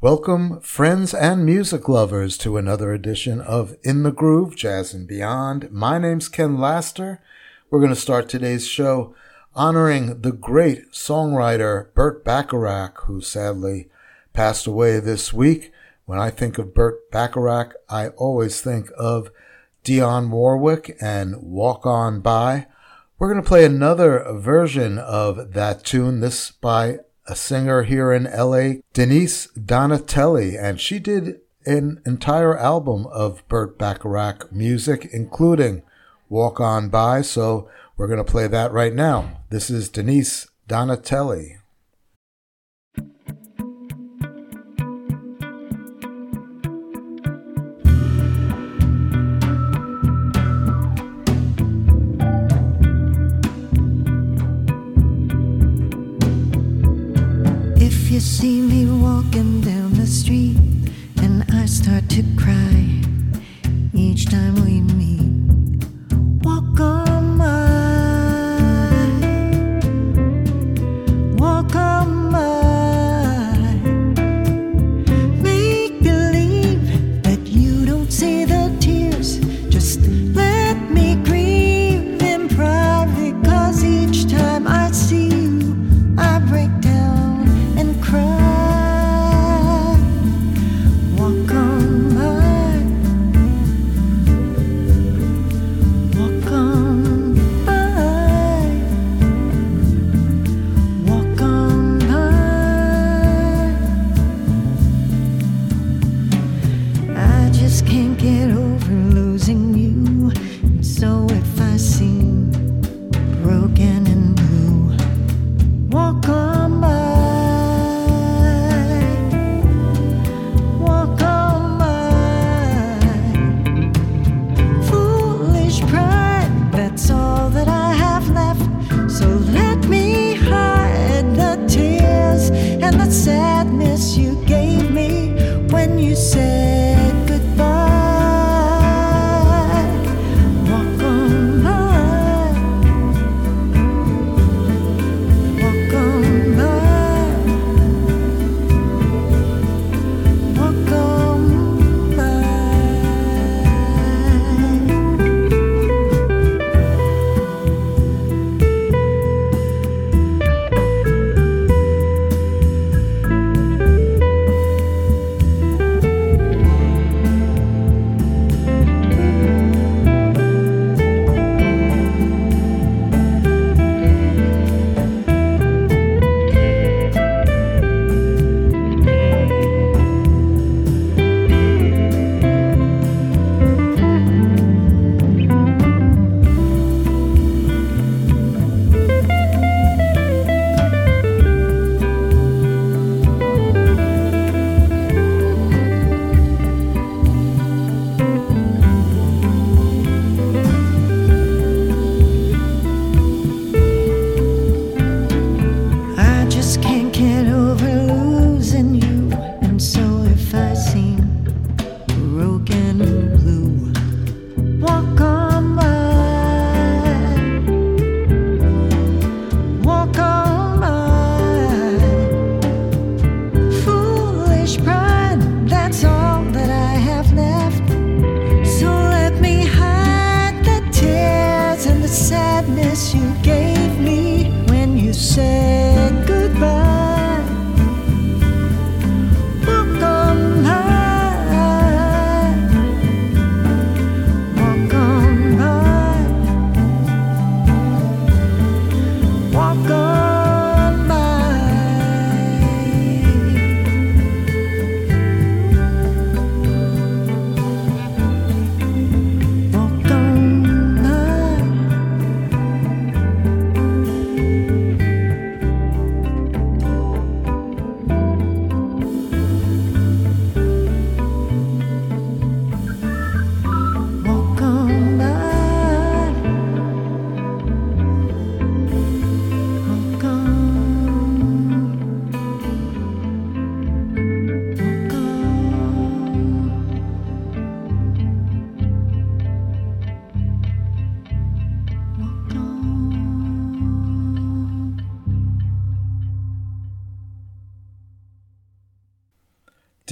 Welcome, friends and music lovers, to another edition of In the Groove, Jazz and Beyond. My name's Ken Laster. We're going to start today's show honoring the great songwriter Burt Bacharach, who sadly passed away this week. When I think of Burt Bacharach, I always think of Dionne Warwick and Walk On By. We're going to play another version of that tune, this by a singer here in LA, Denise Donatelli, and she did an entire album of Burt Bacharach music, including Walk On By. So we're going to play that right now. This is Denise Donatelli. Start to cry each time we meet.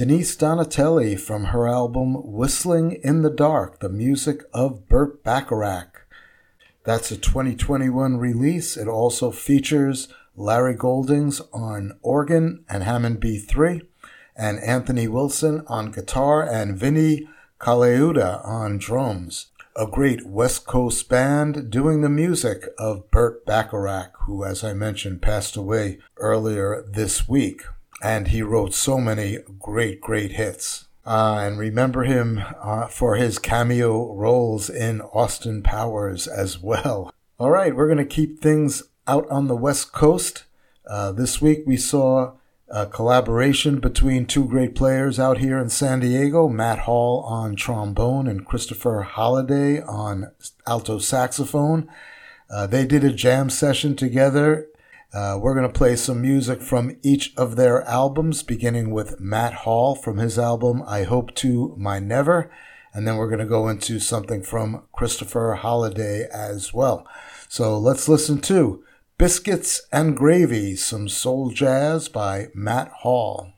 Denise Donatelli from her album Whistling in the Dark, the music of Burt Bacharach. That's a 2021 release. It also features Larry Goldings on organ and Hammond B3, and Anthony Wilson on guitar and Vinny Colaiuta on drums. A great West Coast band doing the music of Burt Bacharach, who, as I mentioned, passed away earlier this week and he wrote so many great, great hits. Uh, and remember him uh, for his cameo roles in Austin Powers as well. All right, we're going to keep things out on the West Coast. Uh, this week we saw a collaboration between two great players out here in San Diego Matt Hall on trombone and Christopher Hollyday on alto saxophone. Uh, they did a jam session together uh, we're going to play some music from each of their albums, beginning with Matt Hall from his album I Hope to My Never. And then we're going to go into something from Christopher Hollyday as well. So let's listen to Biscuits and Gravy, some soul jazz by Matt Hall.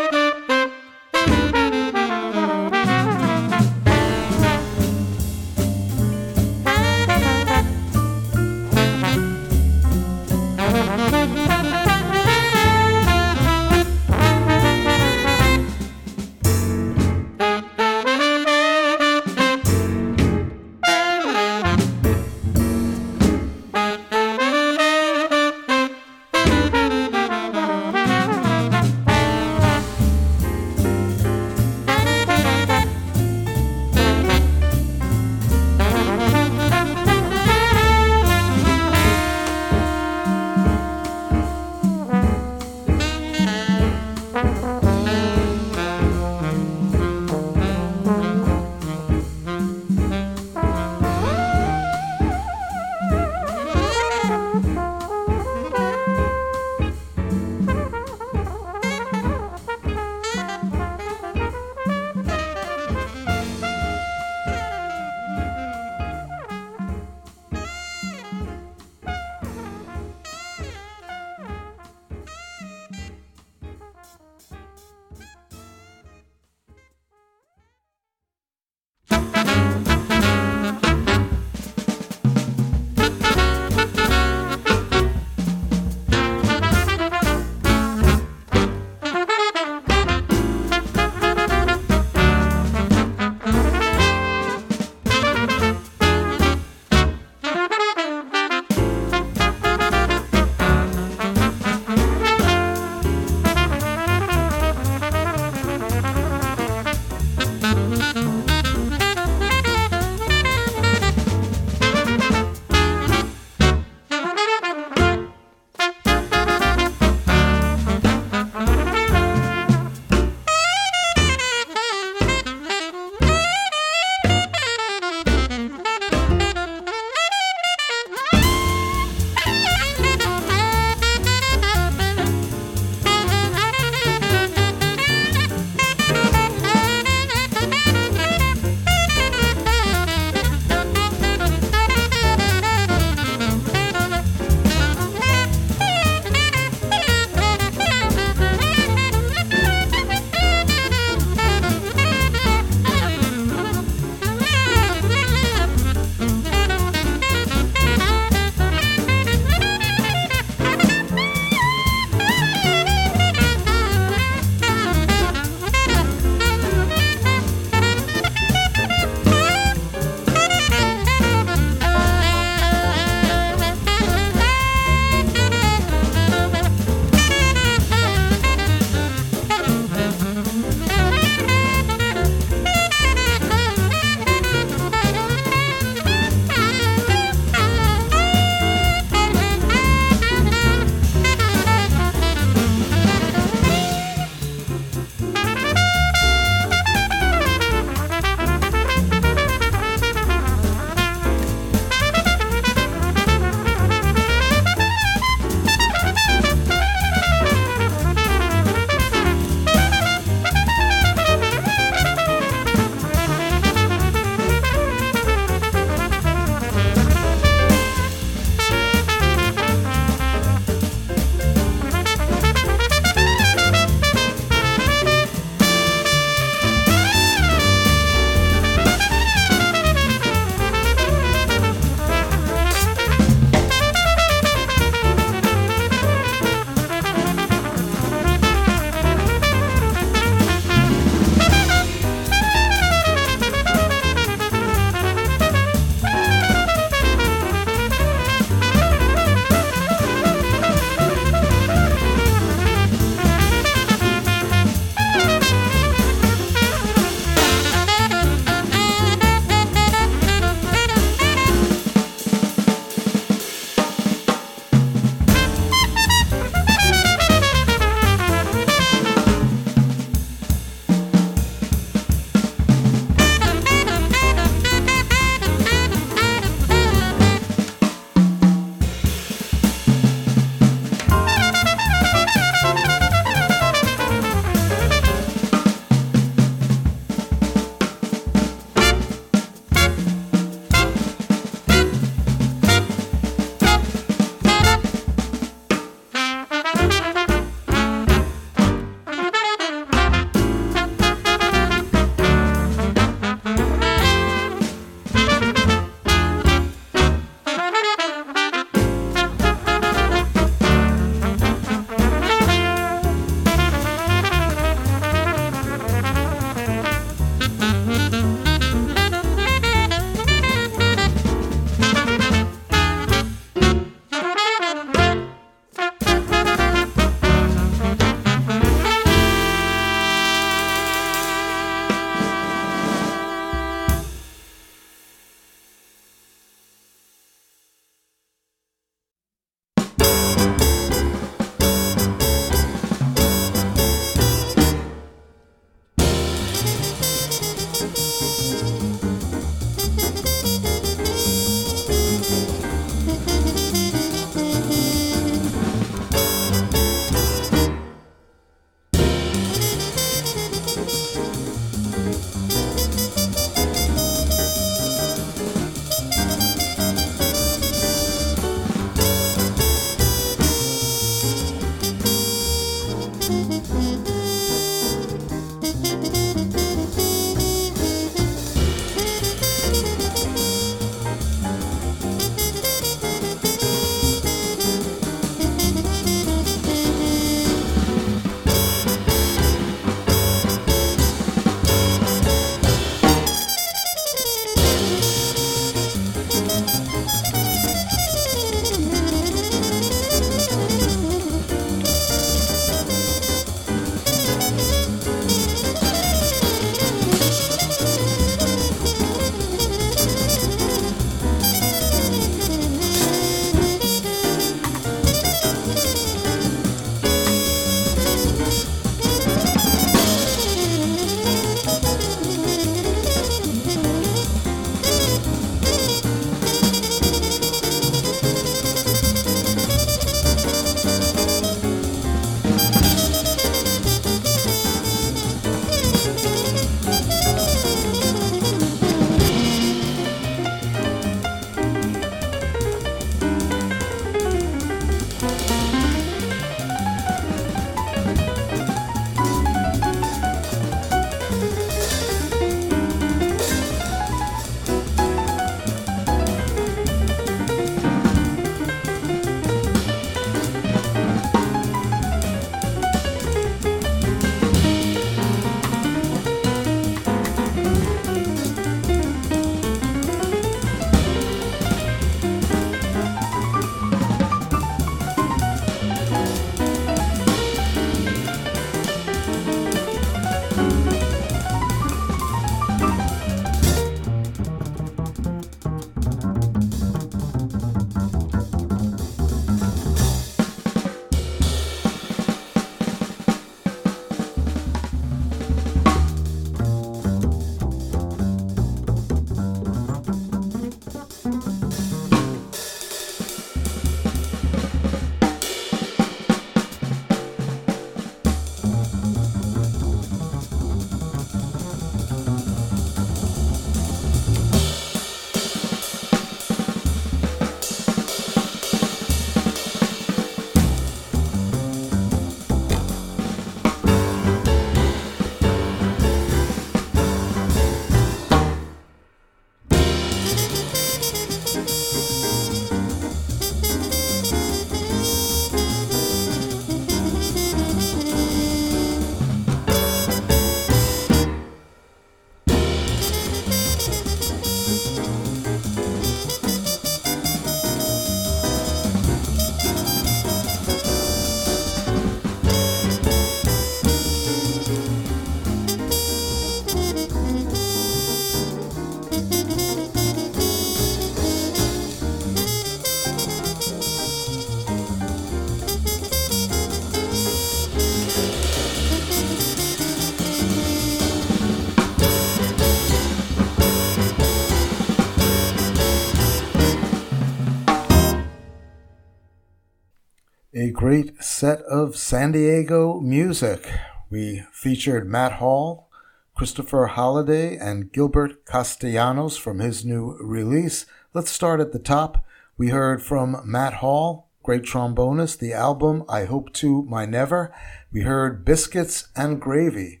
Great set of San Diego music. We featured Matt Hall, Christopher Hollyday, and Gilbert Castellanos from his new release. Let's start at the top. We heard from Matt Hall, great trombonist, the album I Hope to My Never. We heard Biscuits and Gravy,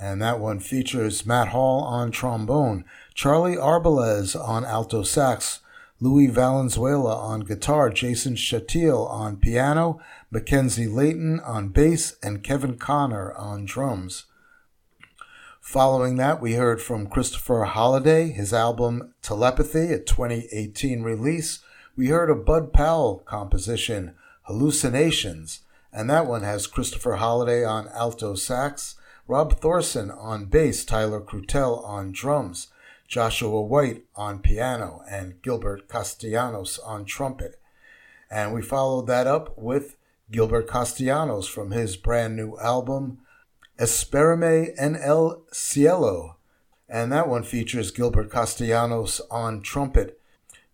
and that one features Matt Hall on trombone, Charlie Arbelaez on alto sax, Louis Valenzuela on guitar, Jason Shatil on piano, Mackenzie Layton on bass, and Kevin Connor on drums. Following that, we heard from Christopher Hollyday, his album Telepathy, a 2018 release. We heard a Bud Powell composition, Hallucinations, and that one has Christopher Hollyday on alto sax, Rob Thorsen on bass, Tyler Crutel on drums, Joshua White on piano, and Gilbert Castellanos on trumpet. And we followed that up with Gilbert Castellanos from his brand new album, Esperame en el Cielo. And that one features Gilbert Castellanos on trumpet,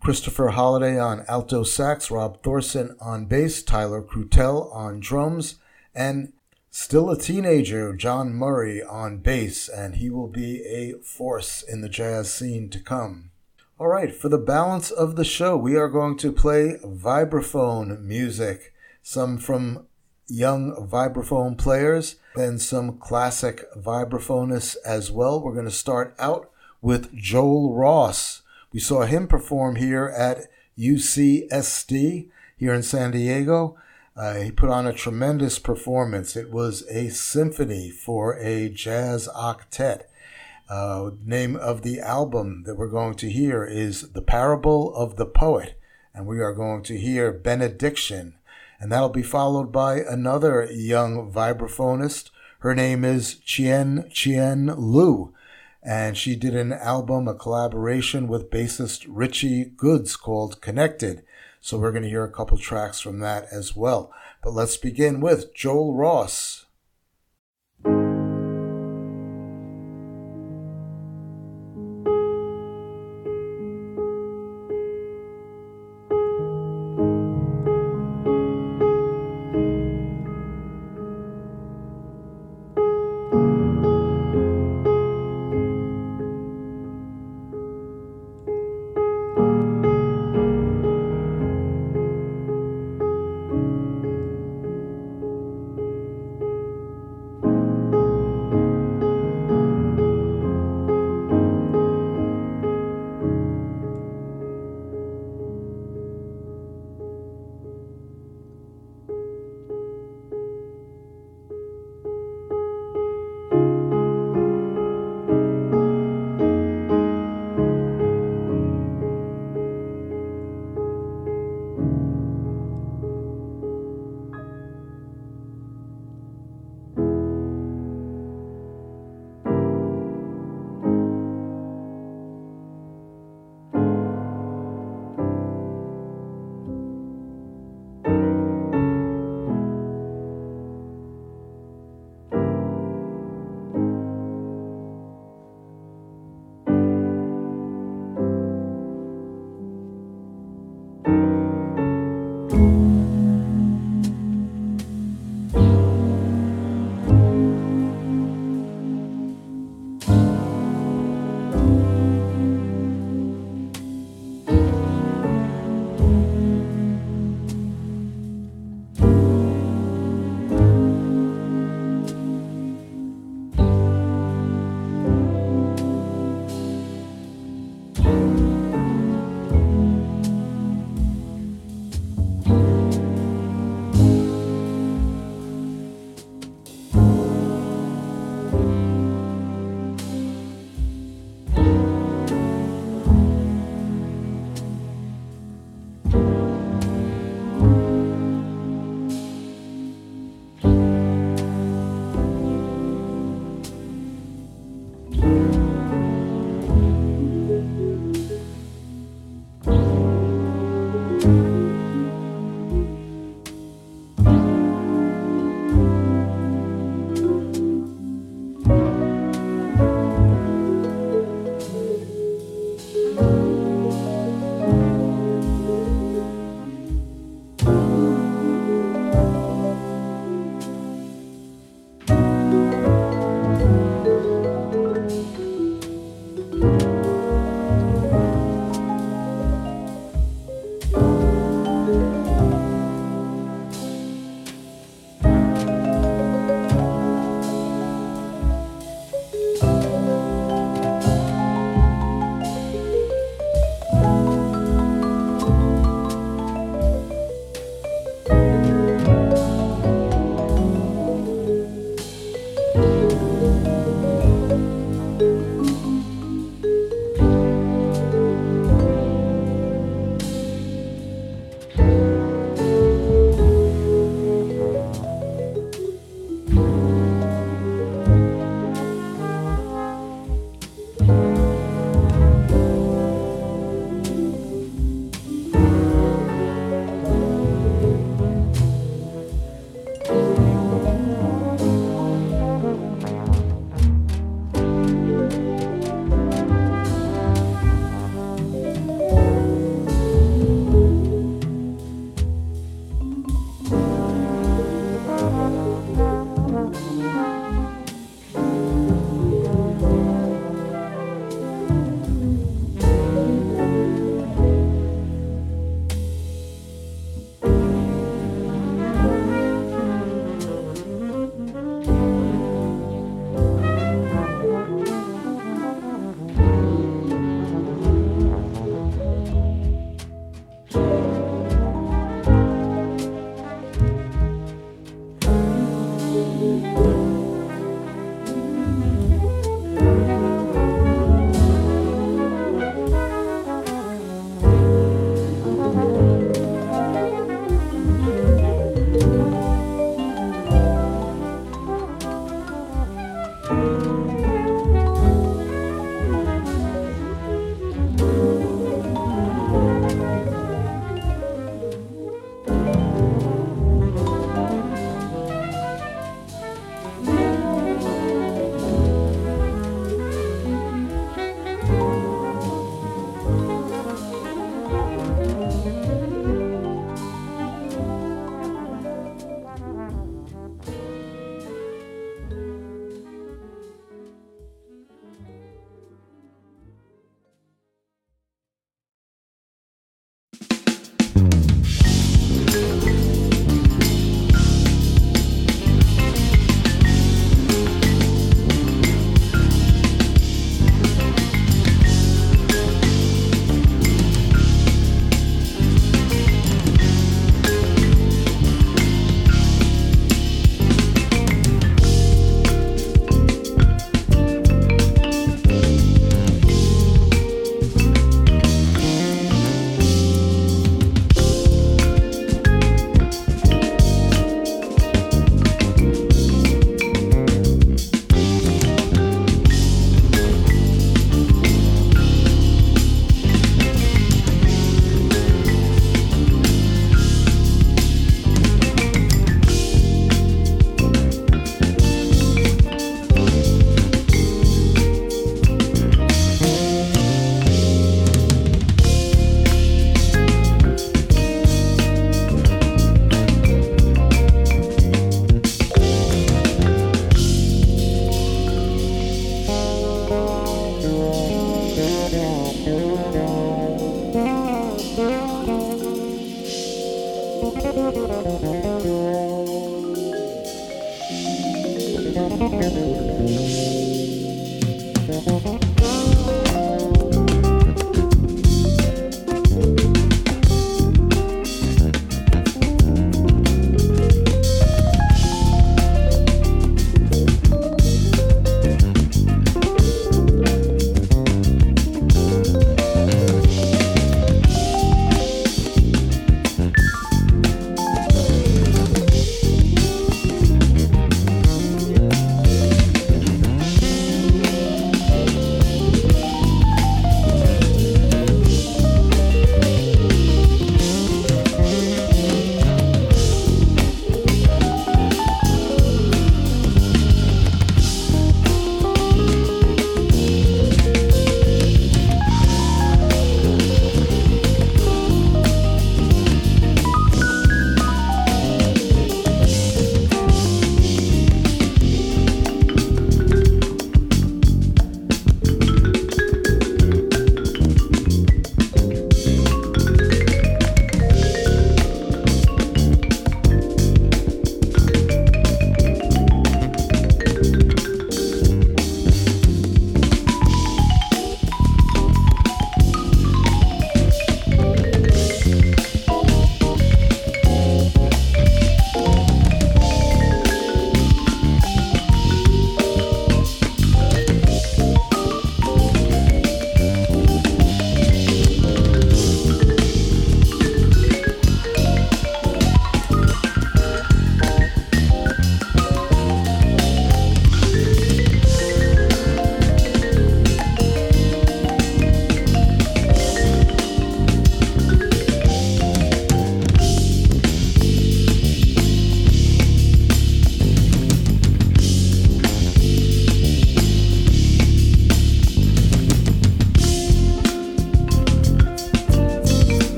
Christopher Hollyday on alto sax, Rob Thorsen on bass, Tyler Crutel on drums, and Still a teenager, John Murray on bass, and he will be a force in the jazz scene to come. All right, for the balance of the show, we are going to play vibraphone music, some from young vibraphone players, and some classic vibraphonists as well. We're going to start out with Joel Ross. We saw him perform here at UCSD here in San Diego. Uh, he put on a tremendous performance. It was a symphony for a jazz octet. Uh, name of the album that we're going to hear is The Parable of the Poet, and we are going to hear Benediction, and that'll be followed by another young vibraphonist. Her name is Chien Chien Lu, and she did an album, a collaboration with bassist Richie Goods called Connected. So we're going to hear a couple tracks from that as well. But let's begin with Joel Ross.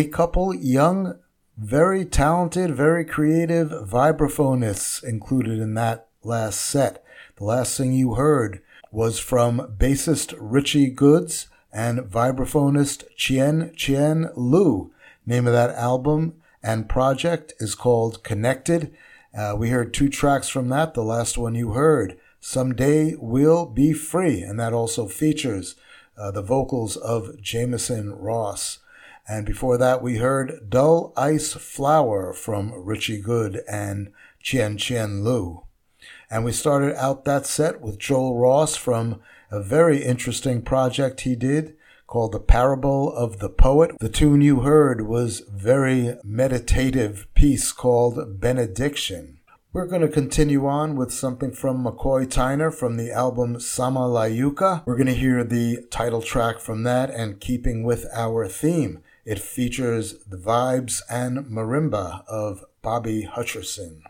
A couple young, very talented, very creative vibraphonists included in that last set. The last thing you heard was from bassist Richie Goods and vibraphonist Chien Chien Lu. Name of that album and project is called Connected. Uh, we heard two tracks from that. The last one you heard, Someday We'll Be Free, and that also features uh, the vocals of Jameson Ross. And before that, we heard Dull Ice Flower from Richie Good and Chien Chien Lu. And we started out that set with Joel Ross from a very interesting project he did called The Parable of the Poet. The tune you heard was very meditative piece called Benediction. We're going to continue on with something from McCoy Tyner from the album Sama Layuka. We're going to hear the title track from that and keeping with our theme. It features the vibes and marimba of Bobby Hutcherson.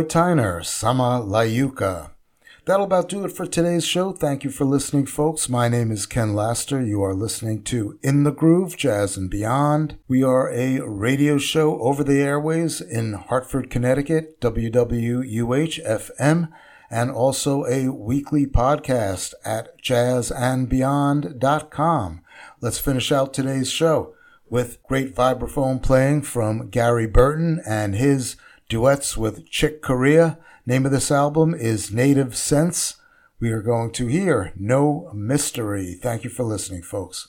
McCoy Tyner, Sama Layuka. That'll about do it for today's show. Thank you for listening, folks. My name is Ken Laster. You are listening to In the Groove, Jazz and Beyond. We are a radio show over the airways in Hartford, Connecticut, WWUH FM, and also a weekly podcast at jazzandbeyond.com. Let's finish out today's show with great vibraphone playing from Gary Burton and his duets with Chick Corea. Name of this album is Native Sense. We are going to hear No Mystery. Thank you for listening, folks.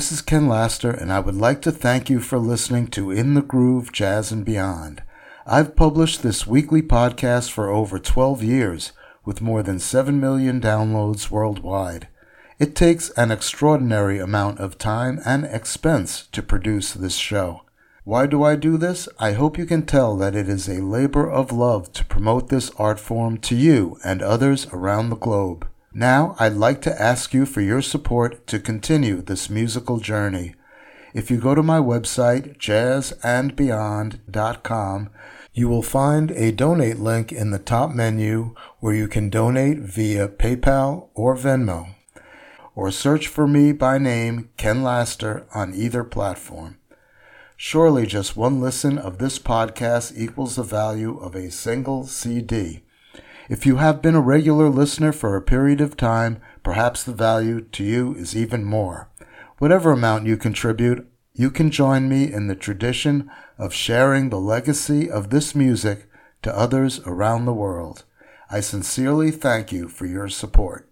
This is Ken Laster, and I would like to thank you for listening to In the Groove Jazz and Beyond. I've published this weekly podcast for over 12 years, with more than 7 million downloads worldwide. It takes an extraordinary amount of time and expense to produce this show. Why do I do this? I hope you can tell that it is a labor of love to promote this art form to you and others around the globe. Now, I'd like to ask you for your support to continue this musical journey. If you go to my website, jazzandbeyond.com, you will find a donate link in the top menu where you can donate via PayPal or Venmo, or search for me by name, Ken Laster, on either platform. Surely just one listen of this podcast equals the value of a single CD. If you have been a regular listener for a period of time, perhaps the value to you is even more. Whatever amount you contribute, you can join me in the tradition of sharing the legacy of this music to others around the world. I sincerely thank you for your support.